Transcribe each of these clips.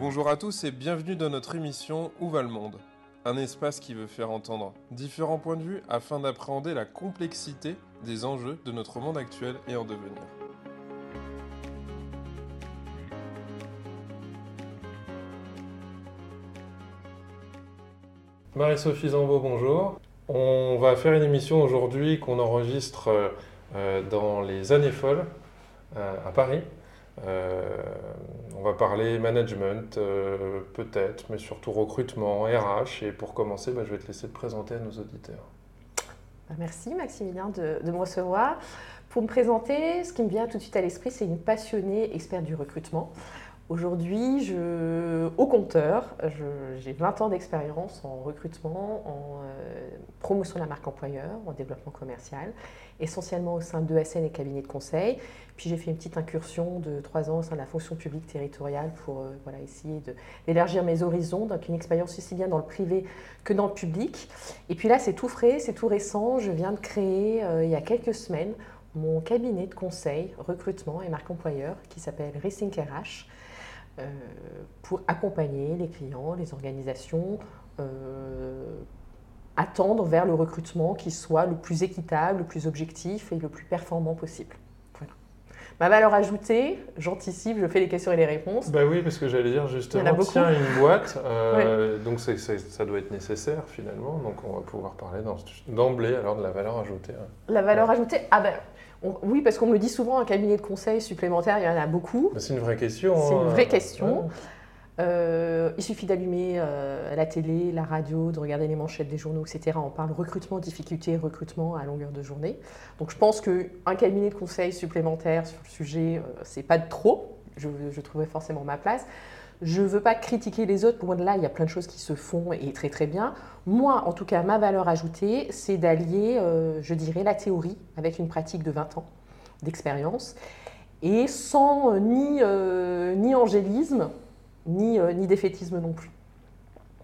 Bonjour à tous et bienvenue dans notre émission Où va le monde? Un espace qui veut faire entendre différents points de vue afin d'appréhender la complexité des enjeux de notre monde actuel et en devenir. Marie-Sophie Zambeau, bonjour. On va faire une émission aujourd'hui qu'on enregistre euh, dans les années folles euh, à Paris. Euh, on va parler management, euh, peut-être, mais surtout recrutement, RH. Et pour commencer, bah, je vais te laisser te présenter à nos auditeurs. Bah, merci Maximilien de, de, me recevoir. Pour me présenter, ce qui me vient tout de suite à l'esprit, c'est une passionnée experte du recrutement. Aujourd'hui, au compteur, j'ai 20 ans d'expérience en recrutement, en euh, promotion de la marque employeur, en développement commercial, essentiellement au sein d'ESN et cabinets de conseil. Puis j'ai fait une petite incursion de 3 ans au sein de la fonction publique territoriale pour euh, essayer d'élargir mes horizons, donc une expérience aussi bien dans le privé que dans le public. Et puis là, c'est tout frais, c'est tout récent. Je viens de créer euh, il y a quelques semaines mon cabinet de conseil, recrutement et marque employeur qui s'appelle Racing RH pour accompagner les clients, les organisations, euh, attendre vers le recrutement qui soit le plus équitable, le plus objectif et le plus performant possible. Voilà. Ma valeur ajoutée, j'anticipe, je fais les questions et les réponses. Bah oui, parce que j'allais dire justement, tiens, une boîte, euh, donc ça doit être nécessaire finalement, donc on va pouvoir parler d'emblée alors de la valeur ajoutée. Hein. La valeur ajoutée, ah ben oui, parce qu'on me dit souvent un cabinet de conseil supplémentaire, il y en a beaucoup. C'est une vraie question. C'est une hein. vraie question. Euh, il suffit d'allumer euh, la télé, la radio, de regarder les manchettes des journaux, etc. On parle recrutement, difficulté, recrutement à longueur de journée. Donc je pense qu'un cabinet de conseil supplémentaire sur le sujet, euh, c'est pas de trop. Je, je trouverais forcément ma place. Je ne veux pas critiquer les autres, loin de là, il y a plein de choses qui se font et très très bien. Moi, en tout cas, ma valeur ajoutée, c'est d'allier, euh, je dirais, la théorie avec une pratique de 20 ans d'expérience et sans euh, ni, euh, ni angélisme, ni, ni défaitisme non plus.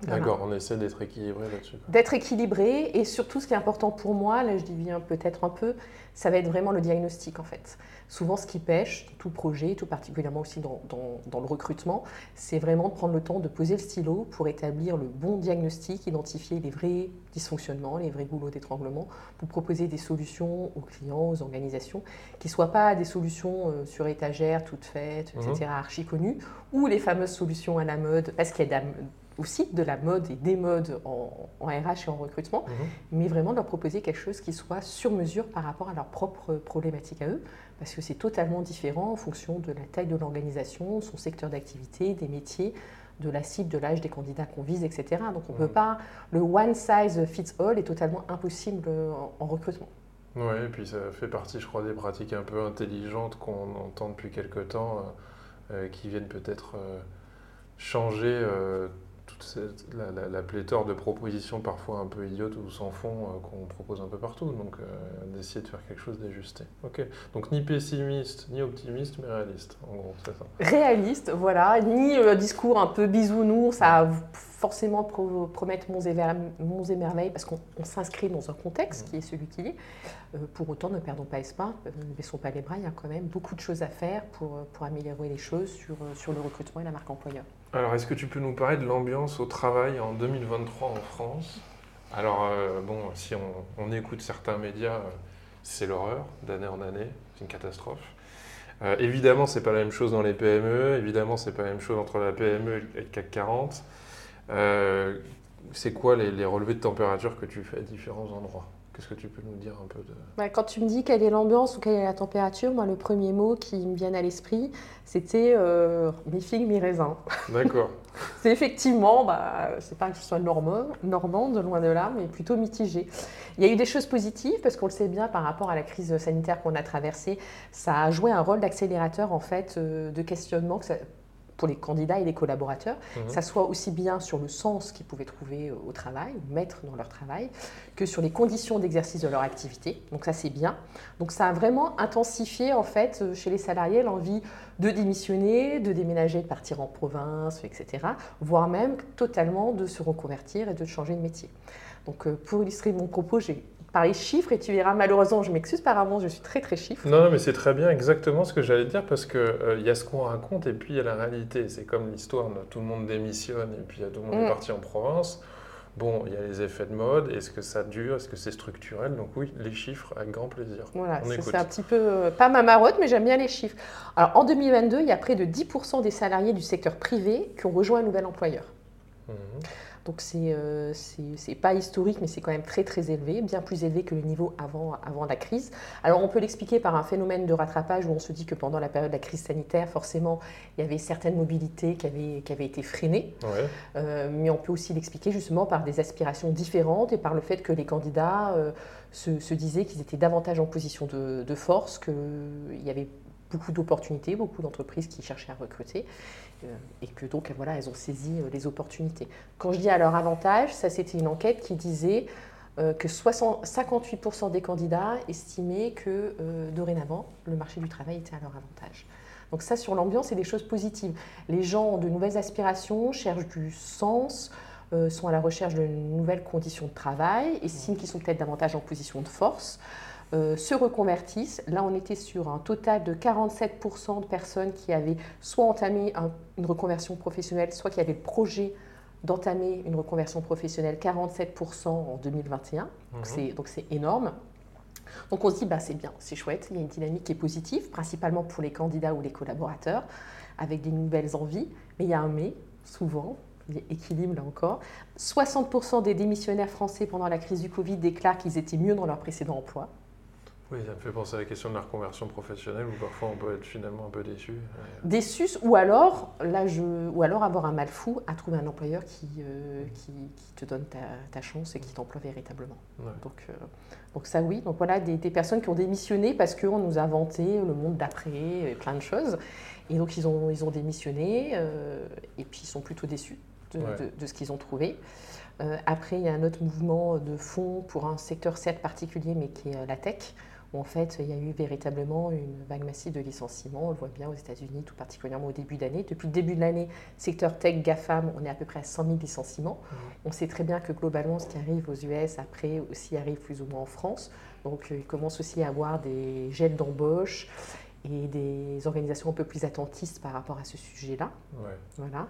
D'accord, on essaie d'être équilibré là-dessus. D'être équilibré et surtout ce qui est important pour moi, là je dis peut-être un peu, ça va être vraiment le diagnostic en fait. Souvent ce qui pêche, tout projet, tout particulièrement aussi dans, dans, le recrutement, c'est vraiment de prendre le temps de poser le stylo pour établir le bon diagnostic, identifier les vrais dysfonctionnements, les vrais goulots d'étranglement, pour proposer des solutions aux clients, aux organisations, qui ne soient pas des solutions euh, sur étagère, toutes faites, etc., mmh. archi connues, ou les fameuses solutions à la mode, parce qu'il y a aussi de la mode et des modes en, RH et en recrutement, mhm. mais vraiment de leur proposer quelque chose qui soit sur mesure par rapport à leurs propres problématiques à eux, parce que c'est totalement différent en fonction de la taille de l'organisation, son secteur d'activité, des métiers, de la cible, de l'âge des candidats qu'on vise, etc. Donc on ne peut pas, le one size fits all est totalement impossible en, recrutement. Oui, et puis ça fait partie, je crois, des pratiques un peu intelligentes qu'on entend depuis quelque temps, euh, euh, qui viennent peut-être euh, changer toute la, la, pléthore de propositions parfois un peu idiotes ou sans fond euh, qu'on propose un peu partout. Donc, euh, d'essayer de faire quelque chose d'ajusté. Ok. Donc, ni pessimiste, ni optimiste, mais réaliste, en gros, c'est ça. Réaliste, voilà. Ni euh, discours un peu bisounours, ça forcément promettre monts et, et merveilles parce qu'on s'inscrit dans un contexte qui est celui qu'il est. Pour autant, ne perdons pas espoir, ne baissons pas les bras, il y a quand même beaucoup de choses à faire pour, pour améliorer les choses sur, sur le recrutement et la marque employeur. Alors, est-ce que tu peux nous parler de l'ambiance au travail en 2023 en France? Alors, euh, bon, si on, écoute certains médias, c'est l'horreur d'année en année, c'est une catastrophe. Euh, évidemment, c'est pas la même chose dans les PME, évidemment, c'est pas la même chose entre la PME et le CAC 40. Euh, c'est quoi les, relevés de température que tu fais à différents endroits? Qu'est-ce que tu peux nous dire un peu de... Bah, quand tu me dis quelle est l'ambiance ou quelle est la température, moi, le premier mot qui me vient à l'esprit, c'était euh, mi-figue, mi-raisin. D'accord. c'est effectivement, bah, c'est pas que je sois normand, normande, loin de là, mais plutôt mitigé. Il y a eu des choses positives, parce qu'on le sait bien, par rapport à la crise sanitaire qu'on a traversée, ça a joué un rôle d'accélérateur, en fait, euh, de questionnement que ça, pour les candidats et les collaborateurs, mhm. ça soit aussi bien sur le sens qu'ils pouvaient trouver au travail, mettre dans leur travail, que sur les conditions d'exercice de leur activité. Donc ça c'est bien. Donc ça a vraiment intensifié en fait euh, chez les salariés l'envie de démissionner, de déménager, de partir en province, etc. Voire même totalement de se reconvertir et de changer de métier. Donc euh, pour illustrer mon propos, j'ai par les chiffres et tu verras, malheureusement, je m'excuse par avance, je suis très très chiffre. Non, non mais c'est très bien exactement ce que j'allais dire parce qu'il il y a ce qu'on raconte et puis il y a la réalité. C'est comme l'histoire, tout le monde démissionne et puis tout le monde est mm. parti en province. Bon, il y a les effets de mode, est-ce que ça dure, est-ce que c'est structurel? Donc oui, les chiffres, avec grand plaisir. Voilà, c'est un petit peu, euh, pas ma marotte, mais j'aime bien les chiffres. Alors en 2022, il y a près de 10% des salariés du secteur privé qui ont rejoint un nouvel employeur. Mmh. Donc c'est euh, pas historique, mais c'est quand même très très élevé, bien plus élevé que le niveau avant, avant la crise. Alors on peut l'expliquer par un phénomène de rattrapage où on se dit que pendant la période de la crise sanitaire, forcément, il y avait certaines mobilités qui avaient, qui avaient été freinées. Euh, mais on peut aussi l'expliquer justement par des aspirations différentes et par le fait que les candidats euh, se, se, disaient qu'ils étaient davantage en position de, de force, qu'il y avait beaucoup d'opportunités, beaucoup d'entreprises qui cherchaient à recruter euh, et que donc voilà, elles ont saisi euh, les opportunités. Quand je dis à leur avantage, ça c'était une enquête qui disait euh, que 58% des candidats estimaient que dorénavant le marché du travail était à leur avantage. Donc ça sur l'ambiance, c'est des choses positives. Les gens ont de nouvelles aspirations, cherchent du sens, sont à la recherche de nouvelles conditions de travail, estiment qu'ils sont peut-être davantage en position de force. Euh, se reconvertissent. Là, on était sur un total de 47% de personnes qui avaient soit entamé une reconversion professionnelle, soit qui avaient le projet d'entamer une reconversion professionnelle, 47% en 2021. Mhm. Donc c'est énorme. Donc on se dit, bah, c'est bien, c'est chouette, il y a une dynamique qui est positive, principalement pour les candidats ou les collaborateurs, avec des nouvelles envies. Mais il y a un mais, souvent, équilibre là encore. 60% des démissionnaires français pendant la crise du Covid déclarent qu'ils étaient mieux dans leur précédent emploi. Oui, ça me fait penser à la question de la reconversion professionnelle où parfois on peut être finalement un peu déçu. Déçu ou alors, là, je, ou alors avoir un mal fou à trouver un employeur qui, euh, qui, te donne ta, chance et qui t'emploie véritablement. Donc, euh, donc ça oui, donc voilà des, personnes qui ont démissionné parce qu'on nous a inventé le monde d'après, plein de choses. Et donc ils ont, ils ont démissionné euh, et puis ils sont plutôt déçus de, de, ce qu'ils ont trouvé. après, il y a un autre mouvement de fond pour un secteur certes particulier, mais qui est la tech en fait il y a eu véritablement une vague massive de licenciements. On le voit bien aux États-Unis, tout particulièrement au début d'année. Depuis le début de l'année, secteur tech, GAFAM, on est à peu près à 100 000 licenciements. Mmh. On sait très bien que globalement, ce qui arrive aux US après aussi arrive plus ou moins en France. Donc euh, il commence aussi à avoir des gels d'embauche et des organisations un peu plus attentistes par rapport à ce sujet-là. Voilà.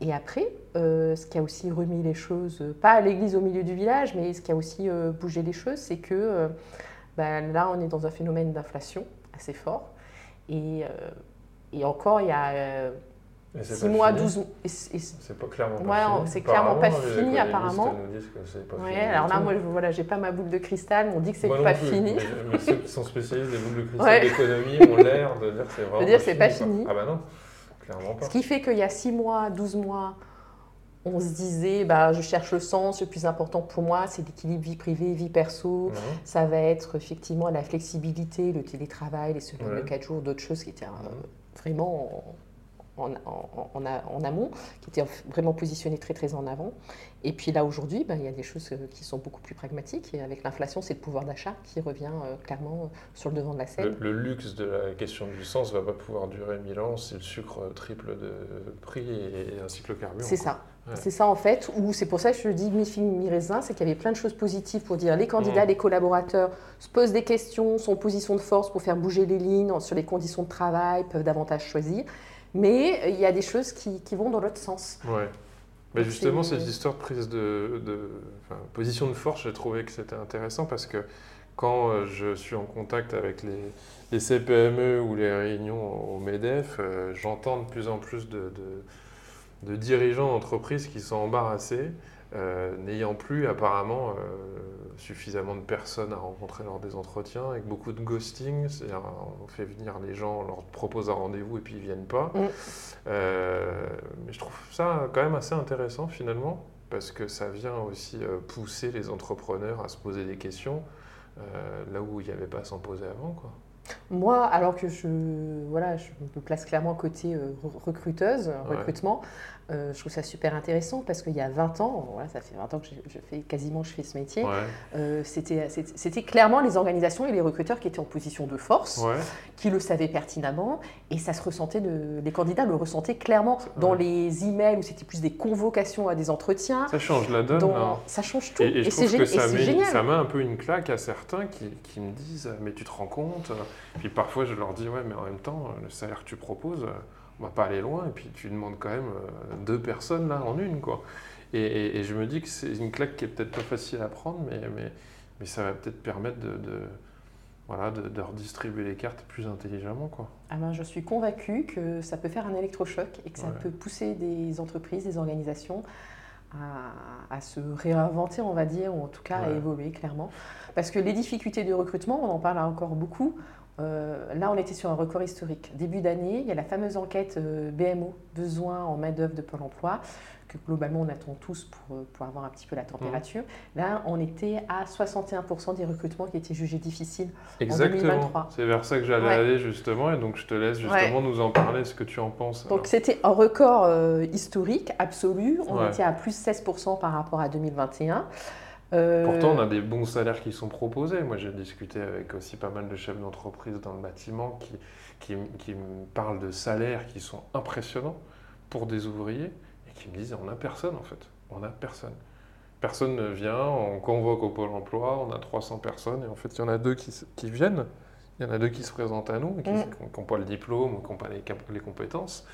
Et après, euh, ce qui a aussi remis les choses, pas à l'église au milieu du village, mais ce qui a aussi euh, bougé les choses, c'est que ben, là, on est dans un phénomène d'inflation assez fort. Et, euh, et encore, il y a 6 euh, mois, 12 mois. C'est pas clairement pas fini. C'est clairement pas fini, apparemment. Nous disent que pas ouais, fini alors là, moi, je, voilà, j'ai pas ma boule de cristal, on dit que c'est pas fini. Mais, ceux qui sont spécialistes des boules de cristal d'économie ont l'air de dire que c'est vraiment. De dire c'est pas fini. Ah bah non, clairement pas. Ce qui fait qu'il y a 6 mois, 12 mois, on se disait, bah, je cherche le sens, le plus important pour moi, c'est l'équilibre vie privée, vie perso. Ça va être effectivement la flexibilité, le télétravail, les semaines de 4 jours, d'autres choses qui étaient euh, vraiment en, en, amont, qui étaient vraiment positionnées très très en avant. Et puis là aujourd'hui, bah, il y a des choses euh, qui sont beaucoup plus pragmatiques. Et avec l'inflation, c'est le pouvoir d'achat qui revient euh, clairement sur le devant de la scène. Le, luxe de la question du sens ne va pas pouvoir durer mille ans si le sucre triple de prix et ainsi que le carburant. C'est ça. C'est ça en fait, ou c'est pour ça que je dis mi-film, mi-raisin, c'est qu'il y avait plein de choses positives pour dire les candidats, mmh. les collaborateurs se posent des questions, sont en position de force pour faire bouger les lignes sur les conditions de travail, peuvent davantage choisir. Mais euh, il y a des choses qui, vont dans l'autre sens. Ouais. Mais justement, cette histoire de prise de, position de force, j'ai trouvé que c'était intéressant parce que quand euh, je suis en contact avec les, CPME ou les réunions au MEDEF, euh, j'entends de plus en plus de de dirigeants d'entreprises qui sont embarrassés, euh, n'ayant plus apparemment euh, suffisamment de personnes à rencontrer lors des entretiens, avec beaucoup de ghosting, c'est-à-dire on fait venir les gens, on leur propose un rendez-vous et puis ils viennent pas. Mm. Euh, mais je trouve ça quand même assez intéressant finalement, parce que ça vient aussi pousser les entrepreneurs à se poser des questions là où il n'y avait pas à s'en poser avant. Quoi. Moi, alors que je, voilà, je me place clairement côté euh, recruteuse, recrutement, euh, je trouve ça super intéressant parce qu'il y a 20 ans, voilà, ça fait 20 ans que je, fais quasiment je fais ce métier, euh, c'était clairement les organisations et les recruteurs qui étaient en position de force, qui le savaient pertinemment et ça se ressentait, de, les candidats le ressentaient clairement dans les emails où c'était plus des convocations à des entretiens. Ça change la donne. Ça change tout. Et, c'est génial. Ça met un peu une claque à certains qui, qui, me disent Mais tu te rends compte? Puis parfois je leur dis Ouais, mais en même temps, le salaire que tu proposes on va pas aller loin, et puis tu demandes quand même euh, deux personnes là en une, quoi. Et, je me dis que c'est une claque qui est peut-être pas facile à prendre, mais, mais, mais ça va peut-être permettre de, voilà, de, redistribuer les cartes plus intelligemment. Quoi. Ah ben, je suis convaincue que ça peut faire un électrochoc et que ça peut pousser des entreprises, des organisations à, à, se réinventer, on va dire, ou en tout cas à évoluer clairement. Parce que les difficultés de recrutement, on en parle encore beaucoup, euh, là, on était sur un record historique. Début d'année, il y a la fameuse enquête euh, BMO, besoin en main-d'œuvre de Pôle emploi, que globalement on attend tous pour, euh, pour avoir un petit peu la température. Mmh. Là, on était à 61% des recrutements qui étaient jugés difficiles Exactement. en 2023. C'est vers ça que j'allais aller justement, et donc je te laisse justement nous en parler, ce que tu en penses. Donc c'était un record historique, absolu. On était à plus 16% par rapport à 2021. Euh, Pourtant, on a des bons salaires qui sont proposés. Moi, j'ai discuté avec aussi pas mal de chefs d'entreprise dans le bâtiment qui, qui, qui, me parlent de salaires qui sont impressionnants pour des ouvriers et qui me disent on n'a personne en fait. On n'a personne. Personne ne vient, on convoque au Pôle emploi, on a 300 personnes et en fait, il y en a deux qui, qui viennent. Il y en a deux qui se présentent à nous, qui n'ont mm. pas le diplôme ou qui n'ont pas les, les compétences.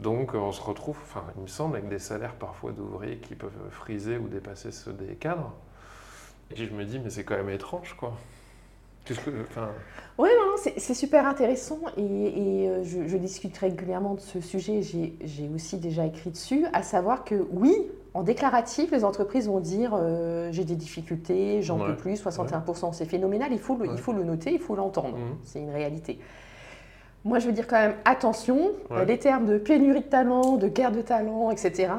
Donc on se retrouve, enfin, il me semble, avec des salaires parfois d'ouvriers qui peuvent friser ou dépasser ceux des cadres. Et je me dis, mais c'est quand même étrange, quoi. Oui, c'est super intéressant et, euh, je, discute régulièrement de ce sujet. J'ai aussi déjà écrit dessus, à savoir que oui, en déclaratif, les entreprises vont dire euh, j'ai des difficultés, j'en peux plus, 61%, c'est phénoménal, il faut, le, il faut le noter, il faut l'entendre, mmh. c'est une réalité. Moi, je veux dire quand même attention, les termes de pénurie de talent, de guerre de talent, etc.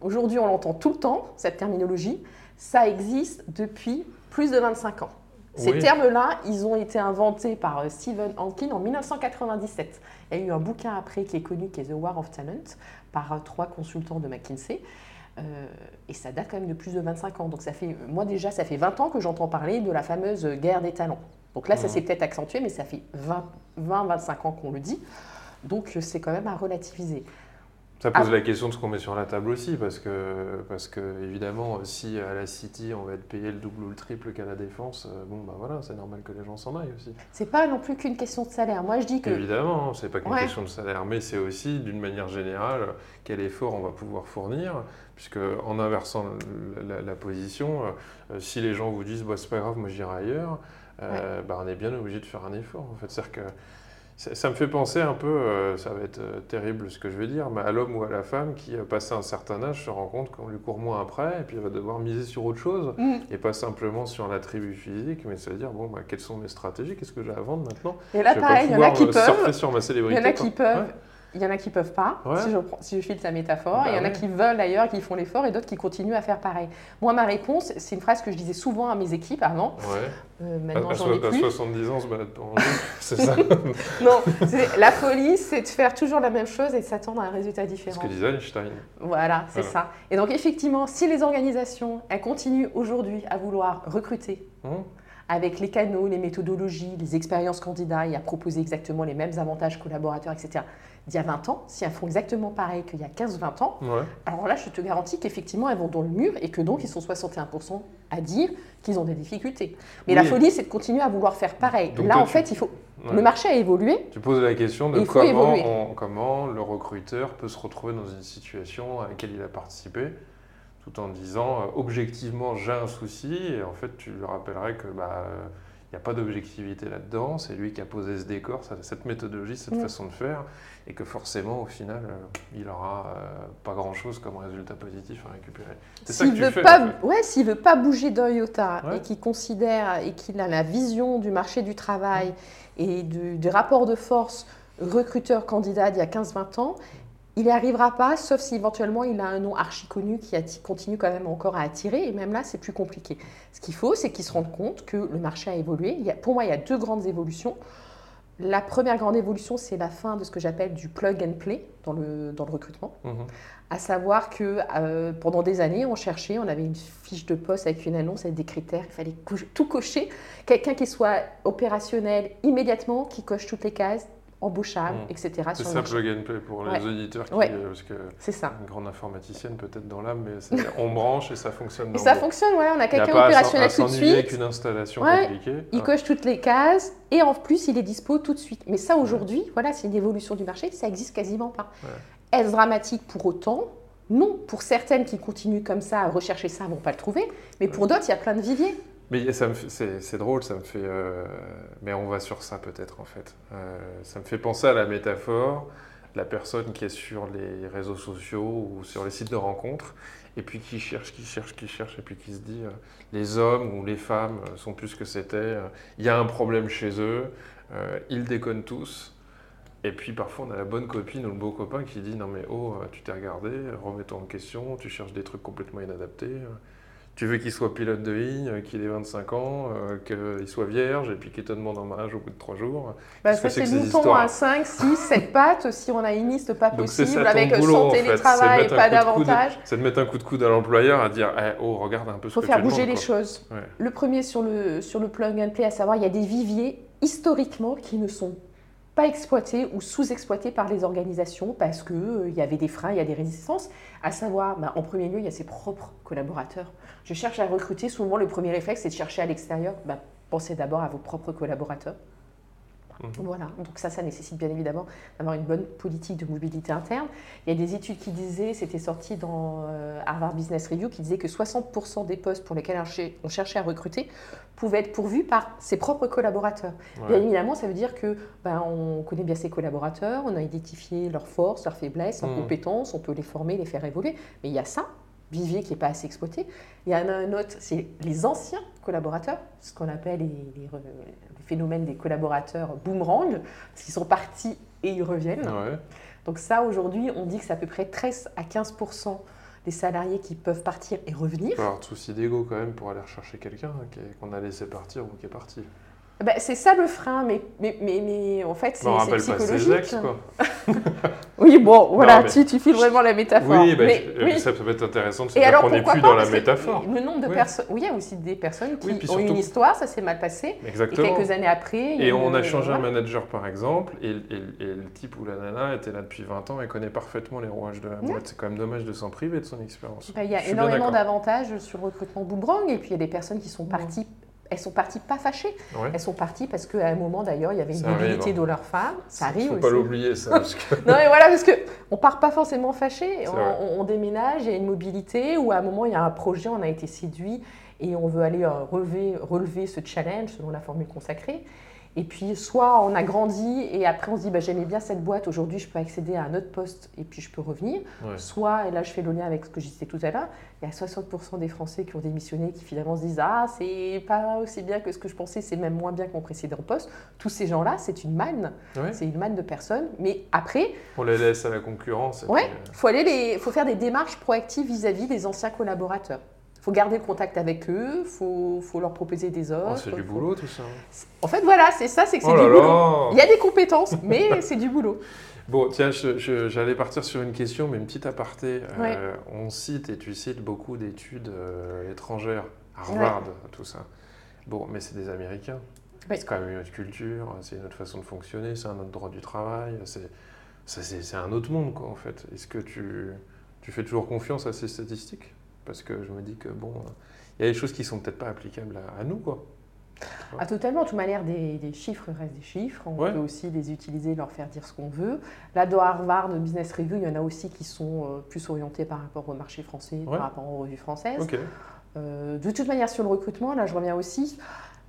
Aujourd'hui, on l'entend tout le temps, cette terminologie ça existe depuis plus de 25 ans. Ces termes-là, ils ont été inventés par euh, Stephen Hankin en 1997. Il y a eu un bouquin après qui est connu, qui est The War of Talent, par euh, trois consultants de McKinsey. Euh, et ça date quand même de plus de 25 ans. Donc ça fait, moi déjà, ça fait 20 ans que j'entends parler de la fameuse guerre des talents. Donc là, ça mmh. s'est peut-être accentué, mais ça fait 20-25 ans qu'on le dit. Donc c'est quand même à relativiser. Ça pose ah. la question de ce qu'on met sur la table aussi, parce que, parce que évidemment, si à la City on va être payé le double ou le triple qu'à la Défense, euh, bon bah voilà, c'est normal que les gens s'en aillent aussi. C'est pas non plus qu'une question de salaire. Moi je dis que. Évidemment, c'est pas qu'une question de salaire, mais c'est aussi d'une manière générale quel effort on va pouvoir fournir, puisque en inversant la, position, euh, si les gens vous disent bah, c'est pas grave, moi j'irai ailleurs, euh, bah, on est bien obligé de faire un effort en fait. C'est-à-dire que ça, me fait penser un peu, euh, ça va être euh, terrible ce que je vais dire, mais à l'homme ou à la femme qui, a passé un certain âge, se rend compte qu'on lui court moins après, et puis il va devoir miser sur autre chose, mm. et pas simplement sur l'attribut physique, mais se dire, bon, bah, quelles sont mes stratégies, qu'est-ce que j'ai à vendre maintenant? Et là, pareil, il y en a qui euh, peuvent. Sur ma célébrité, il y en a qui peuvent. Il y en a qui peuvent pas, si, je, si, je, file ta métaphore. il y en a bah qui veulent d'ailleurs, qui font l'effort, et d'autres qui continuent à faire pareil. Moi, ma réponse, c'est une phrase que je disais souvent à mes équipes avant. Euh, maintenant, j'en ai plus. À 70 ans, on se balade c'est ça Non, la folie, c'est de faire toujours la même chose et de s'attendre à un résultat différent. Ce que disait Einstein. Voilà, c'est ça. Et donc, effectivement, si les organisations, elles continuent aujourd'hui à vouloir recruter, hum. avec les canaux, les méthodologies, les expériences candidats et à proposer exactement les mêmes avantages collaborateurs, etc., d'il y a 20 ans, si elles font exactement pareil qu'il y a 15-20 ans, alors là, je te garantis qu'effectivement, elles vont dans le mur et que donc, ils sont 61% à dire qu'ils ont des difficultés. Mais la folie, c'est de continuer à vouloir faire pareil. là, en fait, il faut... le marché a évolué. Tu poses la question de comment, comment le recruteur peut se retrouver dans une situation à laquelle il a participé tout en disant euh, objectivement j'ai un souci et en fait tu lui rappellerais que bah, il n'y a pas d'objectivité là-dedans, c'est lui qui a posé ce décor, cette méthodologie, cette mm. façon de faire, et que forcément, au final, euh, il n'aura euh, pas grand-chose comme résultat positif à récupérer. C'est ça que tu veut fais, pas, ouais, s'il veut pas bouger d'un iota et qu'il considère et qu'il a la vision du marché du travail et du, du rapport de force recruteur-candidat d'il y a 15-20 ans, il n'y arrivera pas, sauf si éventuellement il a un nom archi connu qui continue quand même encore à attirer, et même là, c'est plus compliqué. Ce qu'il faut, c'est qu'il se rende compte que le marché a évolué. pour moi, il y a deux grandes évolutions. La première grande évolution, c'est la fin de ce que j'appelle du plug and play dans le, dans le recrutement. Mhm. À savoir que euh, pendant des années, on cherchait, on avait une fiche de poste avec une annonce, avec des critères, il fallait tout cocher. Quelqu'un qui soit opérationnel immédiatement, qui coche toutes les cases, embauchable, Mhm. etc. C'est ça, marché. plug and play pour les Ouais. auditeurs, qui, Ouais. euh, parce que C'est ça. une grande informaticienne peut-être dans l'âme, mais on branche et ça fonctionne. Et ça le- fonctionne, ouais, on a quelqu'un opérationnel à tout de s'ennuyer avec suite. une installation Ouais. compliquée. Il Ah. coche toutes les cases et en plus il est dispo tout de suite. Mais ça aujourd'hui, voilà, c'est une évolution du marché, ça existe quasiment pas. Est-ce dramatique pour autant? Non. Pour certaines qui continuent comme ça à rechercher ça, vont pas le trouver. Mais pour d'autres, il y a plein de viviers. Mais ça me c'est drôle, ça me fait. euh, mais on va sur ça peut-être en fait. Euh, ça me fait penser à la métaphore la personne qui est sur les réseaux sociaux ou sur les sites de rencontres et puis qui cherche, qui cherche, qui cherche et puis qui se dit euh, les hommes ou les femmes sont plus que c'était. Il y a un problème chez eux. ils déconnent tous. Et puis parfois on a la bonne copine ou le beau copain qui dit non mais oh tu t'es regardé, remets-toi en question, tu cherches des trucs complètement inadaptés. Euh, tu veux qu'il soit pilote de ligne, euh, qu'il ait 25 ans, euh, qu'il soit vierge et puis qu'il te demande en mariage au bout de 3 jours. Bah, ça, c'est mouton à 5, 6, 7 pattes. Si on a une liste pas Donc possible, ça ton avec boulot sans en fait, c'est télétravail et pas d'avantage. C'est de mettre un coup de coude à l'employeur à dire Eh, oh regarde un peu Il ce faut que faire tu bouger demandes, les quoi. choses. Ouais. Le premier sur le, sur le plug and play, à savoir, il y a des viviers historiquement qui ne sont pas exploités ou sous-exploités par les organisations parce qu'il y avait des freins, il y a des résistances. À savoir, bah, en premier lieu, il y a ses propres collaborateurs. Je cherche à recruter, souvent le premier réflexe, c'est de chercher à l'extérieur. Bah, pensez d'abord à vos propres collaborateurs. Mhm. Voilà, donc ça, ça nécessite bien évidemment d'avoir une bonne politique de mobilité interne. Il y a des études qui disaient, c'était sorti dans euh, Harvard Business Review, qui disait que 60% des postes pour lesquels on cherchait- à recruter pouvaient être pourvus par ses propres collaborateurs. Ouais. Bien évidemment, ça veut dire que ben, on connaît bien ses collaborateurs, on a identifié leurs forces, leurs faiblesses, leurs Mhm. compétences, on peut les former, les faire évoluer. Mais il y a ça, vivier qui n'est pas assez exploité. Il y en a un autre, c'est les anciens collaborateurs, ce qu'on appelle les, les le phénomène des collaborateurs boomerang, parce qu'ils sont partis et ils reviennent. Ouais. Donc ça, aujourd'hui, on dit que c'est à peu près 13 à 15% des salariés qui peuvent partir et revenir. Il faut avoir de souci d'ego quand même pour aller rechercher quelqu'un hein, qu'on a laissé partir ou qui est parti. Ben, c'est ça le frein, mais, mais, mais, mais en fait, c'est On c'est rappelle pas ses psychologique. ex quoi. Oui, bon, voilà, tu, tu files vraiment la métaphore. Oui, bah, Mais- je- oui. ça peut être intéressant de se Et dire qu'on n'est plus pas dans la métaphore. Le nombre de Oui. personnes, oui, il y a aussi des personnes qui Oui, ont une histoire, ça s'est mal passé, et Exactement. quelques années après. Et on une- a changé un voilà. manager par exemple, et, et- et le type ou la nana était là depuis 20 ans et connaît parfaitement les rouages de la boîte. C'est quand même dommage de s'en priver de son expérience. Ben, Il y a énormément d'avantages sur le recrutement boomerang, et puis il y a des personnes qui sont parties, elles sont parties pas fâchées, Ouais. elles sont parties parce qu'à un moment d'ailleurs, il y avait une mobilité hein. de leur femme, ça arrive Faut aussi. pas l'oublier ça. parce que- Non mais voilà, parce que on part pas forcément fâché. On, déménage, il y a une mobilité, ou à un moment il y a un projet, on a été séduit et on veut aller euh, relever, relever ce challenge selon la formule consacrée. Et puis soit on a grandi et après on se dit bah, j'aimais bien cette boîte, aujourd'hui je peux accéder à un autre poste et puis je peux revenir. Ouais. Soit, et là je fais le lien avec ce que je disais tout à l'heure, il y a 60% des Français qui ont démissionné qui finalement se disent ah c'est pas aussi bien que ce que je pensais, c'est même moins bien que mon précédent poste. Tous ces gens-là, c'est une manne, Ouais. c'est une manne de personnes. Mais après, On les laisse à la concurrence. Ouais, puis, euh, faut aller les, faut faire des démarches proactives vis-à-vis des anciens collaborateurs. Faut garder le contact avec eux, faut, faut leur proposer des oh, offres. c'est du faut- boulot tout ça. En fait, voilà, c'est ça, c'est que c'est Oh du boulot. là Il y a des compétences, mais c'est du boulot. Bon, tiens, j'allais partir sur une question, mais une petite aparté. Euh, on cite et tu cites beaucoup d'études euh, étrangères, Harvard, tout ça. Bon, mais c'est des Américains. C'est quand même une autre culture, c'est une autre façon de fonctionner, c'est un autre droit du travail, c'est un autre monde, quoi, en fait. Est-ce que tu, tu fais toujours confiance à ces statistiques? Parce que je me dis que, bon, euh, il y a des choses qui sont peut-être pas applicables à, à nous, quoi. Ah, totalement. De toute manière, des, des chiffres restent des chiffres. On Ouais. peut aussi les utiliser, leur faire dire ce qu'on veut. Là, dans Harvard Business Review, il y en a aussi qui sont euh, plus orientés par rapport au marché français, Ouais. par rapport aux revues françaises. Euh, de toute manière, sur le recrutement, là, je reviens aussi.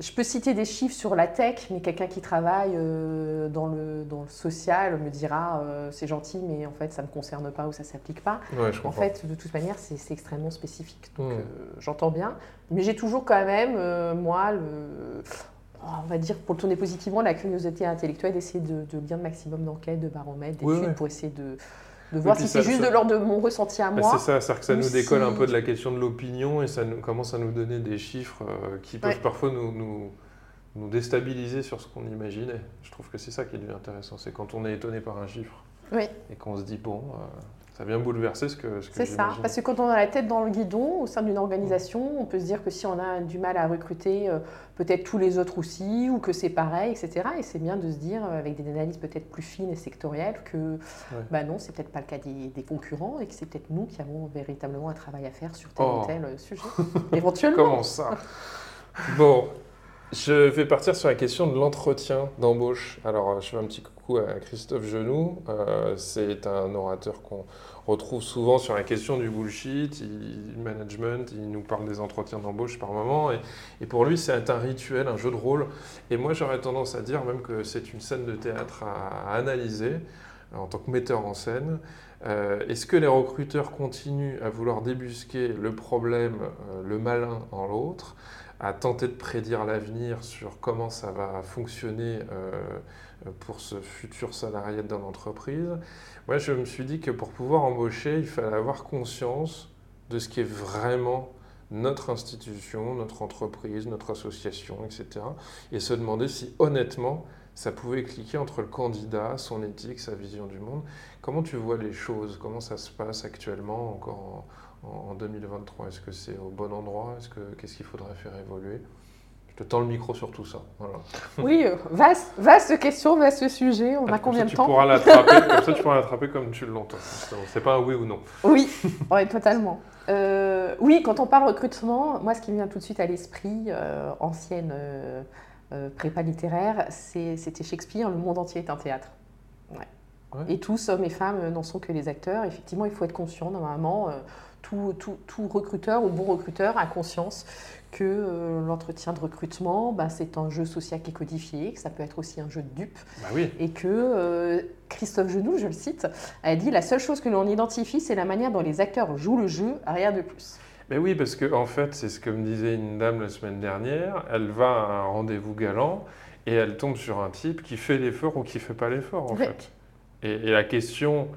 Je peux citer des chiffres sur la tech, mais quelqu'un qui travaille euh, dans, le, dans le social me dira euh, c'est gentil, mais en fait, ça ne me concerne pas ou ça ne s'applique pas. Ouais, En fait, de toute manière, c'est extrêmement spécifique. Donc, Hmm. euh, j'entends bien. Mais j'ai toujours quand même, moi, le, oh, on va dire, pour le tourner positivement, la curiosité intellectuelle d'essayer de, de lire le maximum d'enquêtes, de baromètres, d'études, Oui, oui. pour essayer de, de voir si c'est juste ça- de l'ordre de mon ressenti à Bah, moi. c'est ça, c'est-à-dire que ça ou nous décolle un peu de la question de l'opinion et ça nous, commence à nous donner des chiffres euh, qui peuvent Ouais. parfois nous, nous, nous déstabiliser sur ce qu'on imaginait. Je trouve que c'est ça qui devient intéressant. C'est quand on est étonné par un chiffre Oui. et qu'on se dit, bon, euh, ça vient bouleverser ce que, ce que C'est ça, parce que quand on a la tête dans le guidon au sein d'une organisation, on peut se dire que si on a du mal à recruter, euh, peut-être tous les autres aussi, ou que c'est pareil, etc. Et c'est bien de se dire, euh, avec des analyses peut-être plus fines et sectorielles, que bah non, c'est peut-être pas le cas des, des concurrents et que c'est peut-être nous qui avons véritablement un travail à faire sur tel Oh. ou tel euh, sujet, éventuellement. Comment ça? Bon, je vais partir sur la question de l'entretien d'embauche. Alors, euh, je fais un petit coucou à Christophe Genoux. Euh, c'est un orateur qu'on retrouve souvent sur la question du bullshit, il, management. Il nous parle des entretiens d'embauche par moment. Et, pour lui, c'est un rituel, un jeu de rôle. Et moi, j'aurais tendance à dire même que c'est une scène de théâtre à, analyser en tant que metteur en scène. Euh, Est-ce que les recruteurs continuent à vouloir débusquer le problème, le malin en l'autre, à tenter de prédire l'avenir sur comment ça va fonctionner euh, pour ce futur salarié dans l'entreprise Moi, je me suis dit que pour pouvoir embaucher, il fallait avoir conscience de ce qui est vraiment notre institution, notre entreprise, notre association, etc. Et se demander si honnêtement, ça pouvait cliquer entre le candidat, son éthique, sa vision du monde. Comment tu vois les choses? Comment ça se passe actuellement, encore en, en 2023 Est-ce que c'est au bon endroit? Est-ce que Qu'est-ce qu'il faudrait faire évoluer? Je te tends le micro sur tout ça. Voilà. Oui, euh, vaste, vaste question, vaste sujet. On a combien de tu temps? pourras l'attraper, Comme ça, tu pourras l'attraper comme tu l'entends. C'est pas un oui ou non. Oui, ouais, totalement. Euh, oui, quand on parle recrutement, moi, ce qui me vient tout de suite à l'esprit, euh, ancienne euh, prépa littéraire, c'est- c'était Shakespeare, le monde entier est un théâtre. Ouais. Ouais. Et tous, hommes et femmes, n'en sont que les acteurs. Effectivement, il faut être conscient, normalement, euh, tout, tout- tout recruteur ou bon recruteur a conscience que euh, l'entretien de recrutement, bah, c'est un jeu social qui est codifié, que ça peut être aussi un jeu de dupes Bah oui. et que euh, Christophe Genoux, je le cite, a dit la seule chose que l'on identifie, c'est la manière dont les acteurs jouent le jeu, rien de plus. Mais oui, parce que en fait, c'est ce que me disait une dame la semaine dernière. Elle va à un rendez-vous galant et elle tombe sur un type qui fait l'effort ou qui fait pas l'effort, en fait. Et, et la question,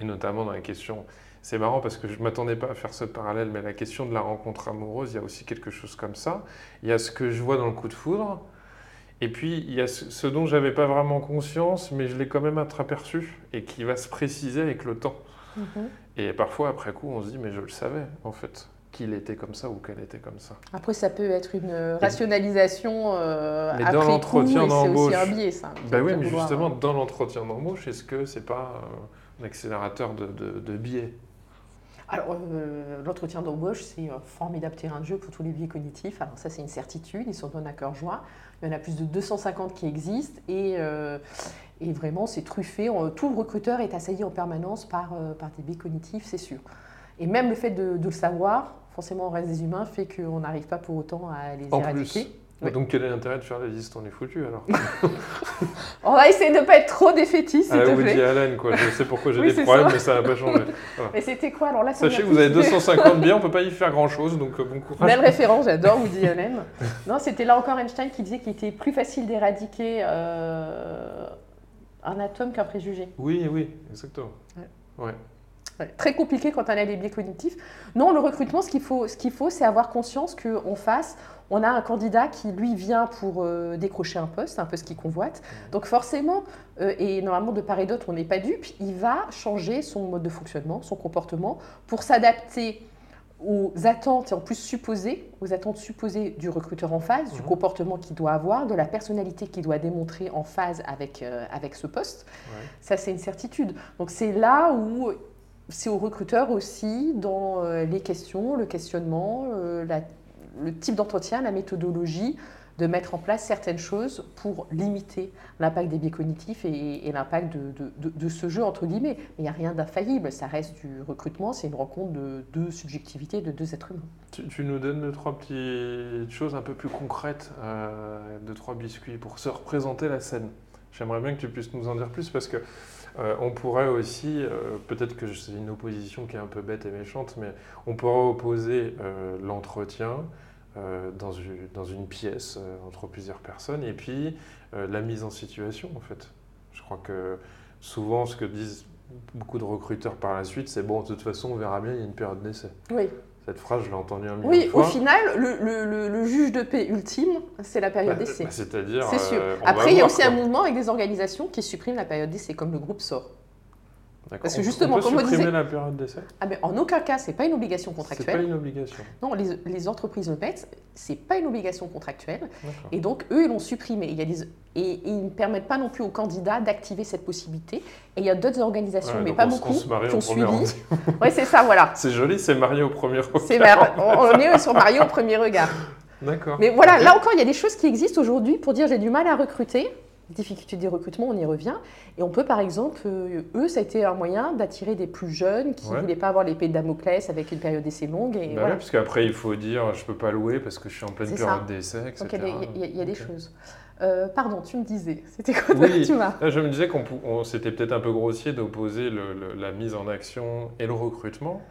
et notamment dans la question, c'est marrant parce que je m'attendais pas à faire ce parallèle, mais la question de la rencontre amoureuse, il y a aussi quelque chose comme ça. Il y a ce que je vois dans le coup de foudre. Et puis, il y a ce, ce dont j'avais pas vraiment conscience, mais je l'ai quand même aperçu et qui va se préciser avec le temps. Et parfois, après coup, on se dit, mais je le savais, en fait, qu'il était comme ça ou qu'elle était comme ça. Après, ça peut être une rationalisation euh, Mais dans après coup, l'entretien et c'est aussi d'embauche- un biais, ça. Ben oui, mais vouloir- justement, dans l'entretien d'embauche, est-ce que c'est pas euh, un accélérateur de, de, de biais? Alors, euh, l'entretien d'embauche, c'est un formidable terrain de jeu pour tous les biais cognitifs. Alors ça, c'est une certitude, ils s'en donnent à cœur joie. Il y en a plus de 250 qui existent et, euh, et vraiment, c'est truffé. Tout le recruteur est assailli en permanence par, euh, par des biais cognitifs, c'est sûr. Et même le fait de, de le savoir, forcément, on reste des humains, fait qu'on n'arrive pas pour autant à les En éradiquer. plus. Oui. Donc quel est l'intérêt de faire la liste On est foutu alors. On va essayer de ne pas être trop défaitiste, te Woody plaît. Allen, quoi. Je sais pourquoi j'ai Oui, des problèmes, ça. mais ça n'a pas changé. Mais c'était quoi Alors là, Sachez que vous avez plus- 250 biens, on peut pas y faire grand-chose, donc euh, bon courage. Belle référence, j'adore Woody Allen. Non, c'était là encore Einstein qui disait qu'il était plus facile d'éradiquer euh, un atome qu'un préjugé. Oui, oui, exactement. Ouais. Ouais, Très compliqué quand on a les biais cognitifs. Non, le recrutement, ce qu'il faut, ce qu'il faut, c'est avoir conscience qu'en face, on a un candidat qui, lui, vient pour euh, décrocher un poste, un poste qu'il convoite. Donc forcément, euh, et normalement de part et d'autre, on n'est pas dupe, il va changer son mode de fonctionnement, son comportement, pour s'adapter aux attentes, et en plus supposées, aux attentes supposées du recruteur en face, du Mhm. comportement qu'il doit avoir, de la personnalité qu'il doit démontrer en phase avec, euh, avec ce poste. Ouais. Ça, c'est une certitude. Donc c'est là où c'est au recruteur aussi, dans euh, les questions, le questionnement, euh, le type d'entretien, la méthodologie, de mettre en place certaines choses pour limiter l'impact des biais cognitifs et, l'impact de, ce jeu, entre guillemets. Mais il n'y a rien d'infaillible, ça reste du recrutement, c'est une rencontre de deux subjectivités, de deux êtres humains. Tu, tu nous donnes deux, trois petites choses un peu plus concrètes, euh, deux, trois biscuits pour se représenter la scène. J'aimerais bien que tu puisses nous en dire plus parce que euh, on pourrait aussi, euh, peut-être que c'est une opposition qui est un peu bête et méchante, mais on pourrait opposer euh, l'entretien dans, une, dans une pièce entre plusieurs personnes et puis la mise en situation en fait. Je crois que souvent ce que disent beaucoup de recruteurs par la suite, c'est bon, de toute façon, on verra bien, il y a une période d'essai. Oui, Cette phrase, je l'ai entendue un million Oui, de fois. au final, le, le- le- le juge de paix ultime, c'est la période Bah, d'essai. bah, C'est-à-dire. C'est sûr. euh, Après, il y a voir, aussi un mouvement avec des organisations qui suppriment la période d'essai, comme le groupe SOR. Parce que justement, on peut comme on supprimer disait- la période d'essai Ah, mais en aucun cas, c'est pas une obligation C'est pas contractuelle. une obligation. Non, les, les entreprises le mettent, c'est pas une obligation contractuelle. Et donc, eux, ils l'ont supprimé. Il y a des, et, et ils ne permettent pas non plus aux candidats d'activer cette possibilité. Et il y a d'autres organisations, Ouais, mais pas on beaucoup, on se marie qui ont suivi. Oui, c'est ça, voilà. C'est joli, c'est marié au premier regard. C'est mar- on est sur Mario au premier regard. D'accord. Mais voilà, là encore, il y a des choses qui existent aujourd'hui pour dire j'ai du mal à recruter. Difficulté des recrutements, on y revient. Et on peut, par exemple, euh, eux, ça a été un moyen d'attirer des plus jeunes qui ne Ouais. voulaient pas avoir l'épée de Damoclès avec une période d'essai longue. Et Bah voilà. ouais, parce qu'après, il faut dire je peux pas louer parce que je suis en pleine période d'essai, etc. Donc il y a des, il y a- il y a des Ok. choses. Euh, pardon, tu me disais, c'était quoi Oui. tu m'as je me disais qu'on c'était peut-être un peu grossier d'opposer la mise en action et le recrutement.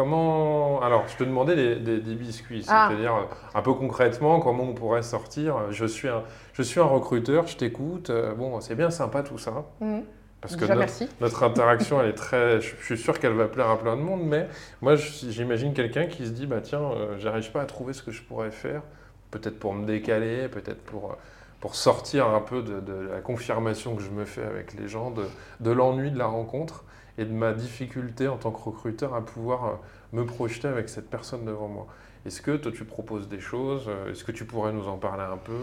Comment. Alors, je te demandais des, des- des biscuits, Ah. c'est-à-dire euh, un peu concrètement, comment on pourrait sortir. Je suis un, je suis un recruteur, je t'écoute. euh, Bon, c'est bien sympa tout ça. Mhm. Parce que notre, merci. notre interaction, elle est très. Je, je suis sûr qu'elle va plaire à plein de monde, mais moi, j'imagine quelqu'un qui se dit bah tiens, euh, j'arrive pas à trouver ce que je pourrais faire, peut-être pour me décaler, peut-être pour, euh, pour sortir un peu de, de la confirmation que je me fais avec les gens, de, de l'ennui de la rencontre et de ma difficulté en tant que recruteur à pouvoir euh, me projeter avec cette personne devant moi. Est-ce que toi, tu proposes des choses euh, Est-ce que tu pourrais nous en parler un peu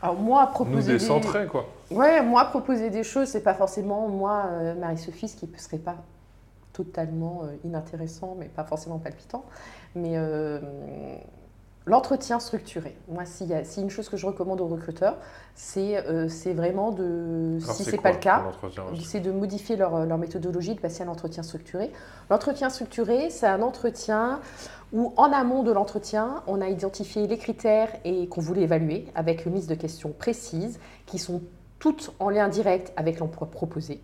Alors moi, Nous proposer des... décentrer, quoi. Ouais, moi, proposer des choses, c'est pas forcément moi, euh, Marie-Sophie, ce qui ne serait pas totalement euh, inintéressant, mais pas forcément palpitant. Mais euh, l'entretien structuré. Moi, s'il y a si une chose que je recommande aux recruteurs, c'est euh, vraiment de, Alors, si quoi, pas le cas, c'est de modifier leur, leur méthodologie, de passer à l'entretien structuré. L'entretien structuré, c'est un entretien où, en amont de l'entretien, on a identifié les critères et qu'on voulait évaluer avec une liste de questions précises qui sont toutes en lien direct avec l'emploi proposé.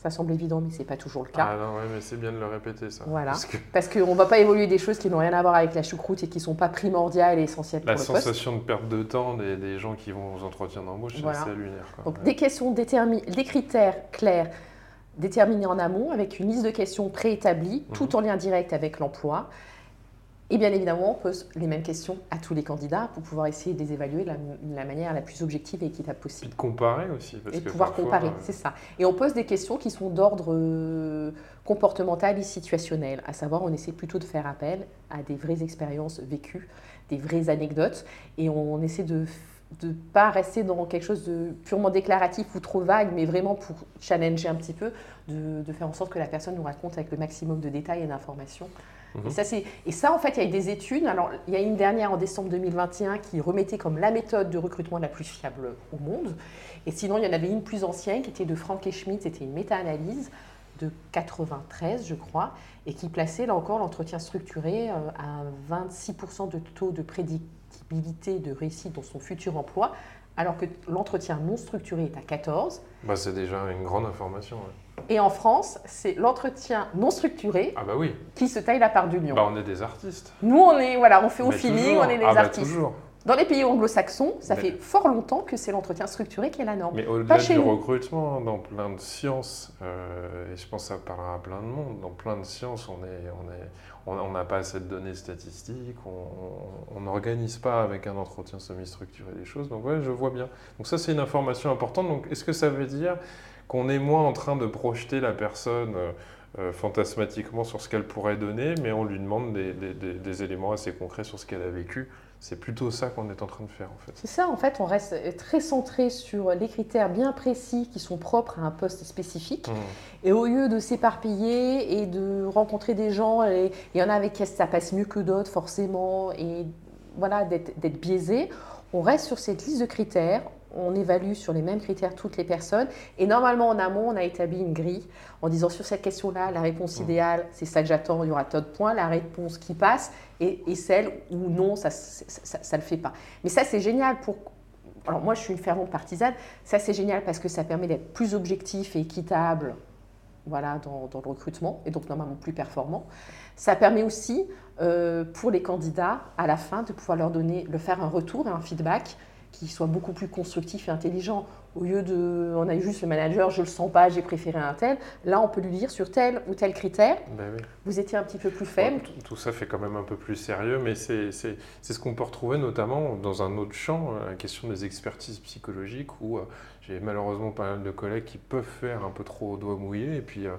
Ça semble évident, mais ce n'est pas toujours le cas. Ah non, ouais, mais c'est bien de le répéter, ça. Voilà. Parce que qu'on ne va pas évoluer des choses qui n'ont rien à voir avec la choucroute et qui ne sont pas primordiales et essentielles la pour le poste. sensation de perte de temps des, des gens qui vont aux entretiens d'embauche, c'est Voilà. assez lunaire. Quoi. Donc Ouais. des questions déterminées, des critères clairs déterminés en amont avec une liste de questions préétablies, Mhm. tout en lien direct avec l'emploi. Et bien évidemment, on pose les mêmes questions à tous les candidats pour pouvoir essayer de les évaluer de la, de la manière la plus objective et équitable possible. de comparer aussi. Parce Et de pouvoir parfois, comparer, euh, c'est ça. Et on pose des questions qui sont d'ordre euh, comportemental et situationnel. À savoir, on essaie plutôt de faire appel à des vraies expériences vécues, des vraies anecdotes. Et on essaie de ne pas rester dans quelque chose de purement déclaratif ou trop vague, mais vraiment pour challenger un petit peu, de, de faire en sorte que la personne nous raconte avec le maximum de détails et d'informations. Mhm. Et, ça, c'est- et ça, en fait, il y a eu des études. Alors, il y a une dernière en décembre 2021 qui remettait comme la méthode de recrutement la plus fiable au monde. Et sinon, il y en avait une plus ancienne qui était de Frank et Schmidt. C'était une méta-analyse de 93, je crois, et qui plaçait là encore l'entretien structuré euh, à 26% de taux de prédictibilité de réussite dans son futur emploi, alors que l'entretien non structuré est à 14. bah, c'est déjà une grande information. ouais. Et en France, c'est l'entretien non structuré Ah bah oui, qui se taille la part du lion. bah, on est des artistes. Nous, on est, voilà, on fait au Mais feeling, toujours. on est des ah, bah, artistes. toujours. Dans les pays anglo-saxons, ça Mais- fait fort longtemps que c'est l'entretien structuré qui est la norme. Mais au-delà du nous. recrutement, dans plein de sciences, euh, et je pense que ça parlera à plein de monde, dans plein de sciences, on est, on est, on on n'a pas assez de données statistiques, on n'organise pas avec un entretien semi-structuré les choses. Donc ouais, je vois bien. Donc ça, c'est une information importante. Donc est-ce que ça veut dire qu'on est moins en train de projeter la personne euh, euh, fantasmatiquement sur ce qu'elle pourrait donner, mais on lui demande des, des- des- des éléments assez concrets sur ce qu'elle a vécu C'est plutôt ça qu'on est en train de faire en fait. C'est ça, en fait, on reste très centré sur les critères bien précis qui sont propres à un poste spécifique. Mmh. Et au lieu de s'éparpiller et de rencontrer des gens, et il y en a avec qui ça passe mieux que d'autres forcément, et voilà, d'être biaisé, on reste sur cette liste de critères, on évalue sur les mêmes critères toutes les personnes, et normalement en amont, on a établi une grille en disant sur cette question-là, la réponse idéale, c'est ça que j'attends, il y aura tant de points, la réponse qui passe, et, et celle où non, ça ne le fait pas. Mais ça, c'est génial pour alors moi, je suis une fervente partisane. Ça, c'est génial parce que ça permet d'être plus objectif et équitable voilà, dans, dans le recrutement et donc normalement plus performant. Ça permet aussi euh, pour les candidats à la fin de pouvoir leur donner, leur faire un retour et un feedback qui soit beaucoup plus constructif et intelligent. Au lieu de, on a eu juste le manager, je le sens pas, j'ai préféré un tel. Là, on peut lui dire sur tel ou tel critère, Ben oui. vous étiez un petit peu plus faible. Bon, tout- ça fait quand même un peu plus sérieux, mais c'est ce qu'on peut retrouver notamment dans un autre champ, euh, la question des expertises psychologiques, où euh, j'ai malheureusement pas mal de collègues qui peuvent faire un peu trop au doigt mouillé, et puis euh,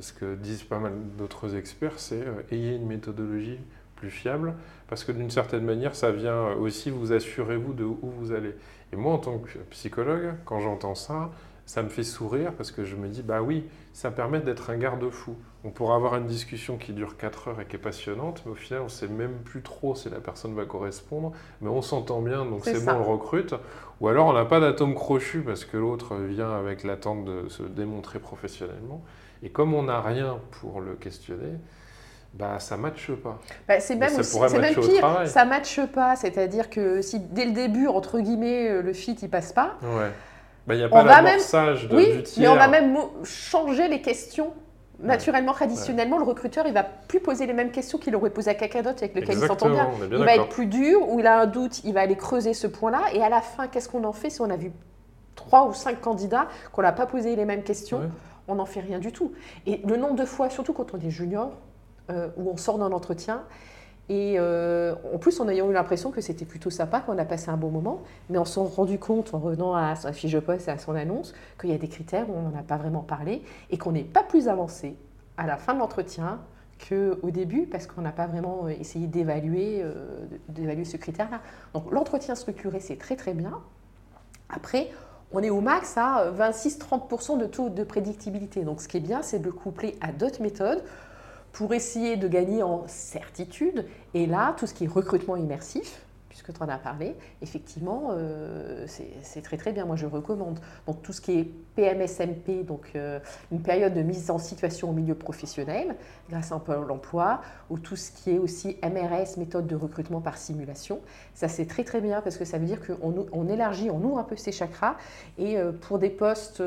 ce que disent pas mal d'autres experts, c'est euh, ayez une méthodologie plus fiable, parce que d'une certaine manière, ça vient aussi vous assurer, vous, de où vous allez. Et moi, en tant que psychologue, quand j'entends ça, ça me fait sourire, parce que je me dis, bah oui, ça permet d'être un garde-fou. On pourra avoir une discussion qui dure 4 heures et qui est passionnante, mais au final, on ne sait même plus trop si la personne va correspondre, mais on s'entend bien, donc C'est bon, on le recrute. Ou alors, on n'a pas d'atome crochu parce que l'autre vient avec l'attente de se démontrer professionnellement. Et comme on n'a rien pour le questionner, bah, ça ne matche pas. Bah, c'est Mais même, aussi- même pire, ça matche pas. C'est-à-dire que si dès le début, entre guillemets, euh, le fit il passe pas, Ouais. Bah, Il n'y a On pas va même- l'amorçage de- oui, du mais tiers. on va même changer les questions. Naturellement, traditionnellement, le recruteur, il va plus poser les mêmes questions qu'il aurait posé à quelqu'un d'autre avec lequel il s'entend bien. On Il va être plus dur, ou il a un doute, il va aller creuser ce point-là. Et à la fin, qu'est-ce qu'on en fait si on a vu trois ou cinq candidats qu'on n'a pas posé les mêmes questions Ouais. On n'en fait rien du tout. Et le nombre de fois, surtout quand on est junior, euh, où on sort d'un entretien, et euh, en plus en ayant eu l'impression que c'était plutôt sympa, qu'on a passé un bon moment, mais on s'est rendu compte en revenant à sa fiche de poste et à son annonce qu'il y a des critères où on n'en a pas vraiment parlé et qu'on n'est pas plus avancé à la fin de l'entretien qu'au début parce qu'on n'a pas vraiment euh, essayé d'évaluer d'évaluer ce critère-là. Donc l'entretien structuré, c'est très très bien. Après, on est au max à 26-30% de taux de prédictibilité. Donc ce qui est bien, c'est de le coupler à d'autres méthodes pour essayer de gagner en certitude. Et là, tout ce qui est recrutement immersif, puisque tu en as parlé, effectivement, euh, c'est très très bien. Moi, je recommande. Donc tout ce qui est PMSMP, donc euh, une période de mise en situation au milieu professionnel, grâce à un pôle emploi, ou tout ce qui est aussi MRS, méthode de recrutement par simulation. Ça, c'est très très bien parce que ça veut dire qu'on on élargit, on ouvre un peu ses chakras. Et euh, pour des postes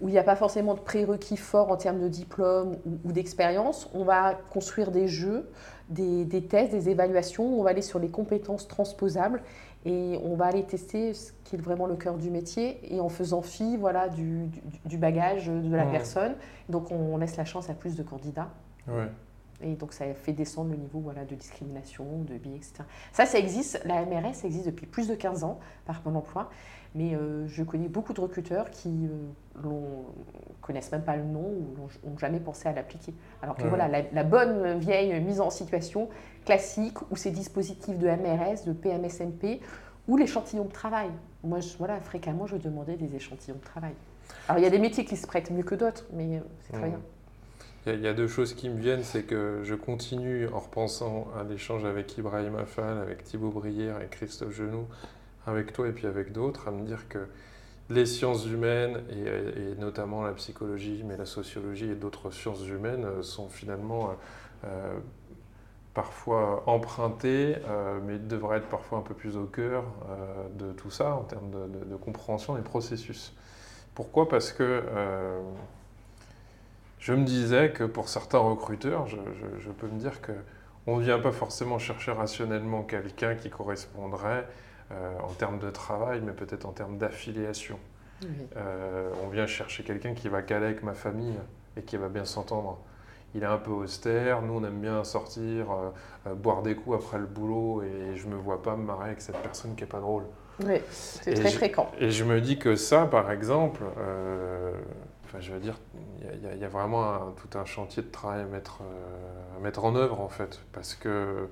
où il n'y a pas forcément de prérequis forts en termes de diplôme ou, ou d'expérience, on va construire des jeux, des, des tests, des évaluations, on va aller sur les compétences transposables et on va aller tester ce qui est vraiment le cœur du métier et en faisant fi voilà, du, du- du bagage de la Mmh. personne. Donc on laisse la chance à plus de candidats. Ouais. Et donc ça fait descendre le niveau voilà, de discrimination, de biais, etc. Ça, ça existe, la MRS ça existe depuis plus de 15 ans par Pôle emploi, mais euh, je connais beaucoup de recruteurs qui ne connaissent même pas le nom ou n'ont jamais pensé à l'appliquer. Alors que Ouais. voilà, la, la bonne vieille mise en situation classique ou ces dispositifs de MRS, de PMSMP ou l'échantillon de travail. Moi, je, voilà, fréquemment, je demandais des échantillons de travail. Alors il y a des métiers qui se prêtent mieux que d'autres, mais euh, c'est très bien. Il y, a- deux choses qui me viennent, c'est que je continue en repensant à l'échange avec Ibrahim Afal, avec Thibaut Brière et Christophe Genoux, avec toi et puis avec d'autres, à me dire que les sciences humaines, et, notamment la psychologie, mais la sociologie et d'autres sciences humaines, euh, sont finalement euh, euh, parfois empruntées, mais devraient être parfois un peu plus au cœur de tout ça en termes de, compréhension des processus. Pourquoi? Parce que je me disais que pour certains recruteurs, je, je- je peux me dire que on ne vient pas forcément chercher rationnellement quelqu'un qui correspondrait euh, en termes de travail, mais peut-être en termes d'affiliation. Oui. Euh, on vient chercher quelqu'un qui va caler avec ma famille et qui va bien s'entendre. Il est un peu austère, nous on aime bien sortir, euh, boire des coups après le boulot et je me vois pas me marrer avec cette personne qui est pas drôle. Oui, c'est très je- fréquent. Et je me dis que ça, par exemple, enfin, je veux dire, il y a- y, y vraiment un- tout un chantier de travail à mettre, euh, à mettre en œuvre, en fait. Parce que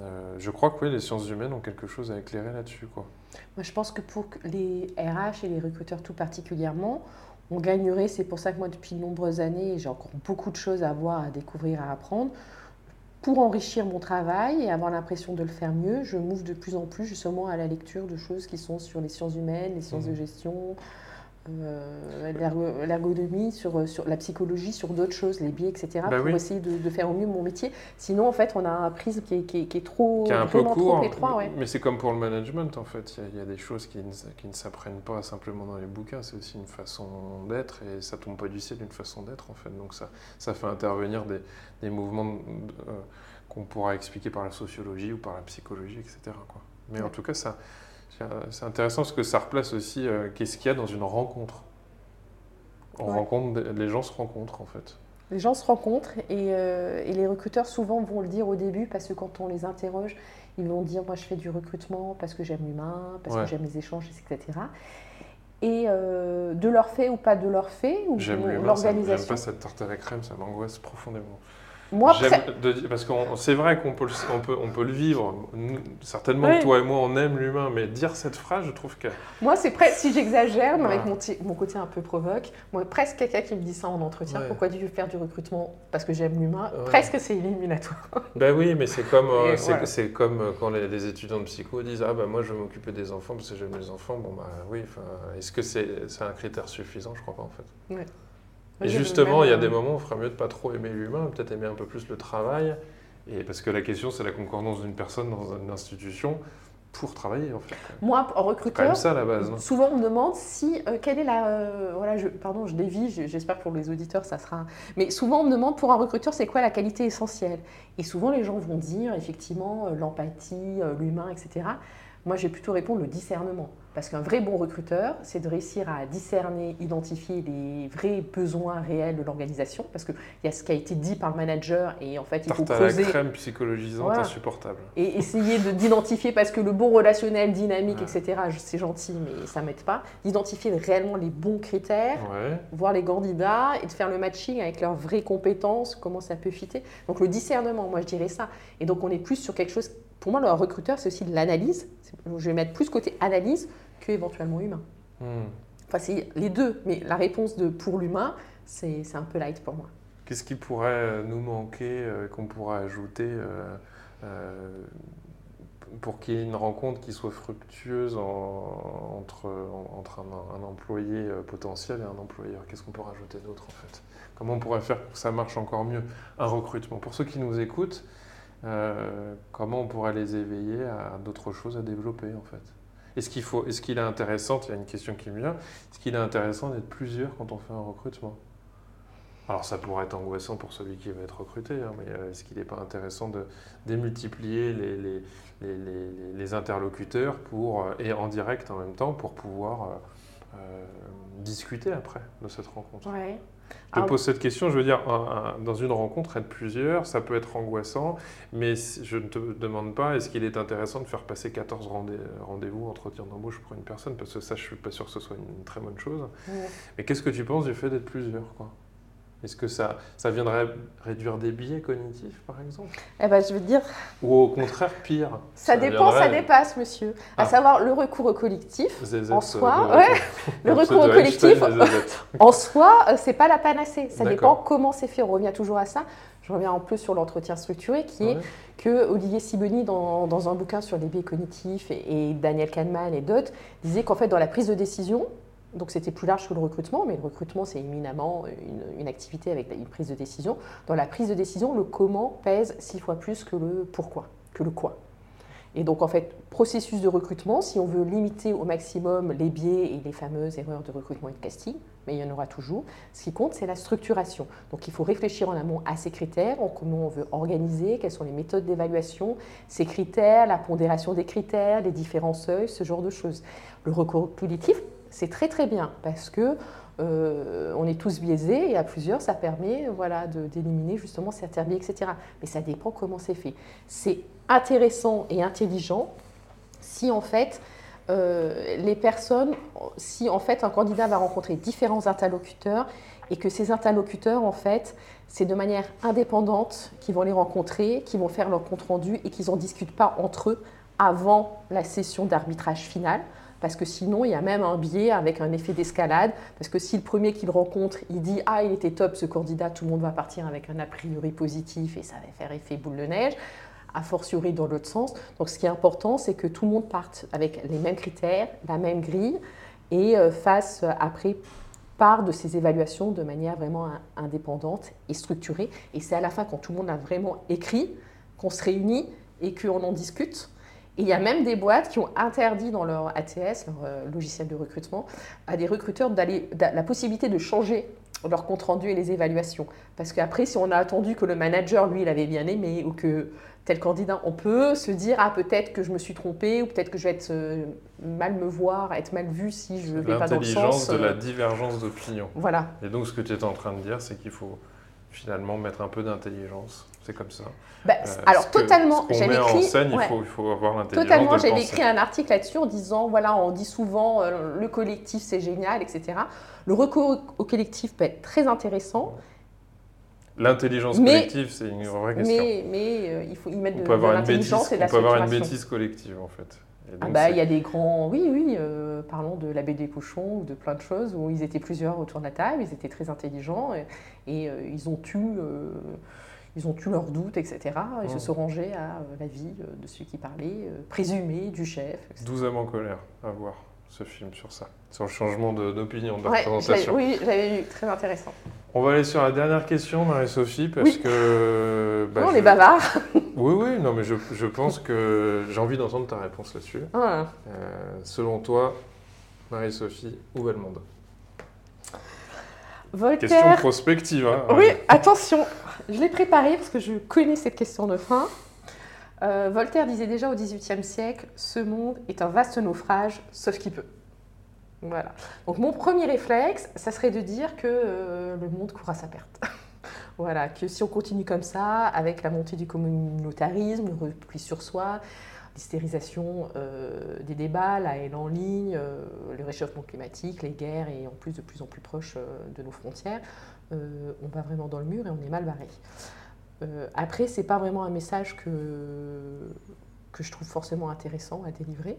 euh, je crois que oui, les sciences humaines ont quelque chose à éclairer là-dessus. Quoi. Moi, je pense que pour les RH et les recruteurs tout particulièrement, on gagnerait, c'est pour ça que moi, depuis de nombreuses années, j'ai encore beaucoup de choses à voir, à découvrir, à apprendre. Pour enrichir mon travail et avoir l'impression de le faire mieux, je m'ouvre de plus en plus justement à la lecture de choses qui sont sur les sciences humaines, les sciences de gestion, euh, l'ergo- l'ergonomie, sur, sur la psychologie, sur d'autres choses, les biais, etc., Bah pour oui. essayer de, de faire au mieux mon métier. Sinon, en fait, on a un prisme qui est, qui est- qui est trop, Qui est un peu court, trop étroit. Ouais. mais c'est comme pour le management, en fait. Il y a- il y, a des choses qui ne, qui ne s'apprennent pas simplement dans les bouquins, c'est aussi une façon d'être et ça tombe pas du ciel d'une façon d'être, en fait. Donc ça, ça fait intervenir des, des mouvements de- euh, qu'on pourra expliquer par la sociologie ou par la psychologie, etc. Quoi. Mais en tout cas, ça, C'est intéressant parce que ça replace aussi euh, qu'est-ce qu'il y a dans une rencontre. On rencontre, les gens se rencontrent en fait. Les gens se rencontrent et, euh, et, les recruteurs souvent vont le dire au début parce que quand on les interroge, ils vont dire moi je fais du recrutement parce que j'aime l'humain, parce que j'aime les échanges, etc. Et euh, de leur fait ou pas de leur fait, ou l'organisation. J'aime pas cette tarte à la crème, ça m'angoisse profondément. Moi, parce que c'est vrai qu'on peut, on peut, on peut le vivre. Certainement, toi et moi, on aime l'humain, mais dire cette phrase, je trouve que. Moi, c'est presque, si j'exagère, mais avec mon, mon, côté un peu provoque, moi, presque quelqu'un qui me dit ça en entretien, pourquoi tu veux faire du recrutement Parce que j'aime l'humain, presque c'est éliminatoire. Ben oui, mais c'est comme, euh, c'est comme euh, quand les, étudiants de psycho disent Ah, ben moi, je vais m'occuper des enfants parce que j'aime les enfants. Bon, bah oui, est-ce que c'est un critère suffisant? Je crois pas, en fait. Et justement, il y a des moments où il ferait mieux de pas trop aimer l'humain, peut-être aimer un peu plus le travail. Et parce que la question, c'est la concordance d'une personne dans une institution pour travailler en fait. Moi, en recruteur, ça la base. Hein. Souvent, on me demande si euh, quelle est la euh, voilà, je, pardon, je dévie. J'espère pour les auditeurs, ça sera. Mais souvent, on me demande pour un recruteur, c'est quoi la qualité essentielle? Et souvent, les gens vont dire effectivement euh, l'empathie, l'humain, etc. Moi, je vais plutôt répondre le discernement. Parce qu'un vrai bon recruteur, c'est de réussir à discerner, identifier les vrais besoins réels de l'organisation. Parce qu'il y a ce qui a été dit par le manager et en fait, il faut creuser. la crème psychologisante insupportable. Et essayer d'identifier, parce que le bon relationnel, dynamique, etc., c'est gentil, mais ça ne m'aide pas. D'identifier réellement les bons critères, voir les candidats et de faire le matching avec leurs vraies compétences, comment ça peut fitter. Donc le discernement, moi je dirais ça. Et donc on est plus sur quelque chose pour moi, le recruteur, c'est aussi de l'analyse. Je vais mettre plus côté analyse que éventuellement humain. Hmm. Enfin, c'est les deux, mais la réponse de pour l'humain, c'est un peu light pour moi. Qu'est-ce qui pourrait nous manquer, euh, qu'on pourrait ajouter euh, euh, pour qu'il y ait une rencontre qui soit fructueuse entre, entre un, employé potentiel et un employeur? Qu'est-ce qu'on peut rajouter d'autre en fait? Comment on pourrait faire pour que ça marche encore mieux? Un recrutement. Pour ceux qui nous écoutent, euh, comment on pourrait les éveiller à d'autres choses à développer en fait? Est-ce qu'il faut, est-ce qu'il est intéressant, il y a une question qui me vient, est-ce qu'il est intéressant d'être plusieurs quand on fait un recrutement? Alors ça pourrait être angoissant pour celui qui va être recruté, hein, mais euh, est-ce qu'il n'est pas intéressant de démultiplier les, interlocuteurs pour, euh, et en direct en même temps pour pouvoir discuter après de cette rencontre? Te pose cette question, je veux dire, dans une rencontre, être plusieurs, ça peut être angoissant, mais je ne te demande pas, est-ce qu'il est intéressant de faire passer 14 rendez-vous, entretien d'embauche pour une personne, parce que ça, je ne suis pas sûr que ce soit une très bonne chose. Mais qu'est-ce que tu penses du fait d'être plusieurs quoi? Est-ce que ça, ça viendrait réduire des biais cognitifs, par exemple? Eh ben, je veux dire. Ou au contraire, pire Ça, dépend, ça dépasse, monsieur. À ah. savoir, le recours au collectif, en soi, le, ouais, le recours au collectif, en soi, euh, c'est pas la panacée. Ça dépend comment c'est fait. On revient toujours à ça. Je reviens en plus sur l'entretien structuré, qui est que Olivier Siboni, dans, dans, un bouquin sur les biais cognitifs, et, et Daniel Kahneman et d'autres, disait qu'en fait, dans la prise de décision, donc c'était plus large que le recrutement, mais le recrutement c'est éminemment une, activité avec une prise de décision. Dans la prise de décision, le comment pèse six fois plus que le pourquoi, que le quoi. Et donc en fait, processus de recrutement, si on veut limiter au maximum les biais et les fameuses erreurs de recrutement et de casting, mais il y en aura toujours, ce qui compte c'est la structuration. Donc il faut réfléchir en amont à ces critères, en comment on veut organiser, quelles sont les méthodes d'évaluation, ces critères, la pondération des critères, les différents seuils, ce genre de choses. Le recours positif, c'est très très bien parce que euh, on est tous biaisés et à plusieurs, ça permet voilà, d'éliminer justement certains biais, etc. Mais ça dépend comment c'est fait. C'est intéressant et intelligent si en fait euh, les personnes, si en fait un candidat va rencontrer différents interlocuteurs et que ces interlocuteurs, en fait, c'est de manière indépendante qu'ils vont les rencontrer, qu'ils vont faire leur compte rendu et qu'ils n'en discutent pas entre eux avant la session d'arbitrage final parce que sinon, il y a même un biais avec un effet d'escalade, parce que si le premier qu'il rencontre, il dit « Ah, il était top ce candidat », tout le monde va partir avec un a priori positif et ça va faire effet boule de neige, a fortiori dans l'autre sens. Donc ce qui est important, c'est que tout le monde parte avec les mêmes critères, la même grille, et euh, fasse euh, après part de ces évaluations de manière vraiment indépendante et structurée. Et c'est à la fin, quand tout le monde a vraiment écrit, qu'on se réunit et qu'on en discute il y a même des boîtes qui ont interdit dans leur ATS, leur euh, logiciel de recrutement, à des recruteurs d'aller la possibilité de changer leur compte rendu et les évaluations. Parce qu'après, si on a attendu que le manager, lui, il avait bien aimé ou que tel candidat, on peut se dire ah peut-être que je me suis trompé ou peut-être que je vais être euh, mal me voir, être mal vu si je vais pas dans le sens. L'intelligence de la euh, divergence d'opinion. Voilà. Et donc ce que tu es en train de dire, c'est qu'il faut finalement mettre un peu d'intelligence. C'est comme ça. Bah, Euh, alors totalement, j'avais écrit. scène, ouais. il, faut, il faut avoir l'intelligence Totalement, j'avais écrit un article là-dessus en disant voilà, on dit souvent euh, le collectif c'est génial, etc. Le recours au collectif peut être très intéressant, L'intelligence collective, c'est une vraie question. mais, mais euh, il faut y mettre on de, peut de avoir, une bêtise, l'intelligence et de la on peut avoir une bêtise collective en fait. Ah bah, il y a des grands, oui, oui, euh, parlons de la baie des cochons ou de plein de choses où ils étaient plusieurs autour de la table, ils étaient très intelligents et, et, euh, ils ont eu, euh, ils ont eu leurs doutes, etc. Ils se Mm. sont rangés à euh, l'avis euh, de celui qui parlait, euh, présumé du chef. etc. 12 âmes en colère à voir ce film sur ça, sur le changement de- d'opinion, de, Ouais, je l'avais- représentation. oui, j'avais vu, très intéressant. On va aller sur la dernière question, Marie-Sophie, parce Oui. que. bah, Oh, on est bavard. Oui, oui, non, mais je, je pense que j'ai envie d'entendre ta réponse là-dessus. Ah. Euh, selon toi, Marie-Sophie, où va le monde? Voltaire. Question prospective, hein Oui, attention, je l'ai préparé parce que je connais cette question de fin. Euh, Voltaire disait déjà au XVIIIe siècle Ce monde est un vaste naufrage, sauf qu'il peut. Voilà. Donc, mon premier réflexe, ça serait de dire que euh, le monde court à sa perte. voilà, que si on continue comme ça, avec la montée du communautarisme, le repli sur soi, l'hystérisation euh, des débats, la haine en ligne, le réchauffement climatique, les guerres et en plus de plus en plus proches euh, de nos frontières, euh, on va vraiment dans le mur et on est mal barré. Euh, après, c'est pas vraiment un message que, que je trouve forcément intéressant à délivrer.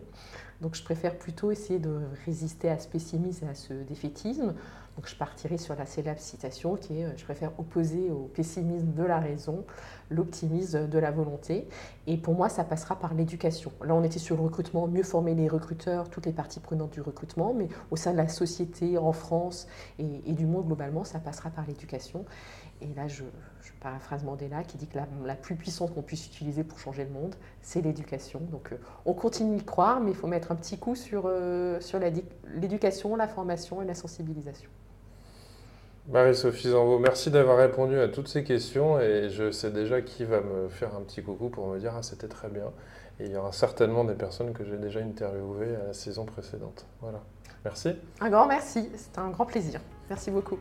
Donc, je préfère plutôt essayer de résister à ce pessimisme et à ce défaitisme. Donc, je partirai sur la célèbre citation qui est euh, Je préfère opposer au pessimisme de la raison l'optimisme de la volonté. Et pour moi, ça passera par l'éducation. Là, on était sur le recrutement, mieux former les recruteurs, toutes les parties prenantes du recrutement, mais au sein de la société, en France et, du monde globalement, ça passera par l'éducation. Et là, je, paraphrase Mandela qui dit que la, la plus puissante qu'on puisse utiliser pour changer le monde, c'est l'éducation. Donc, euh, on continue de croire, mais il faut mettre un petit coup sur, euh, sur la l'éducation, la formation et la sensibilisation. Marie-Sophie Zanvaux, merci d'avoir répondu à toutes ces questions et je sais déjà qui va me faire un petit coucou pour me dire ah c'était très bien. Et il y aura certainement des personnes que j'ai déjà interviewées à la saison précédente. Voilà. Merci. Un grand merci, c'était un grand plaisir. Merci beaucoup.